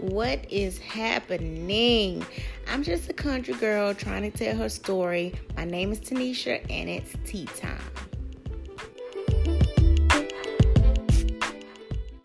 what is happening? I'm just a country girl trying to tell her story. My name is Tanisha, and it's T-Time.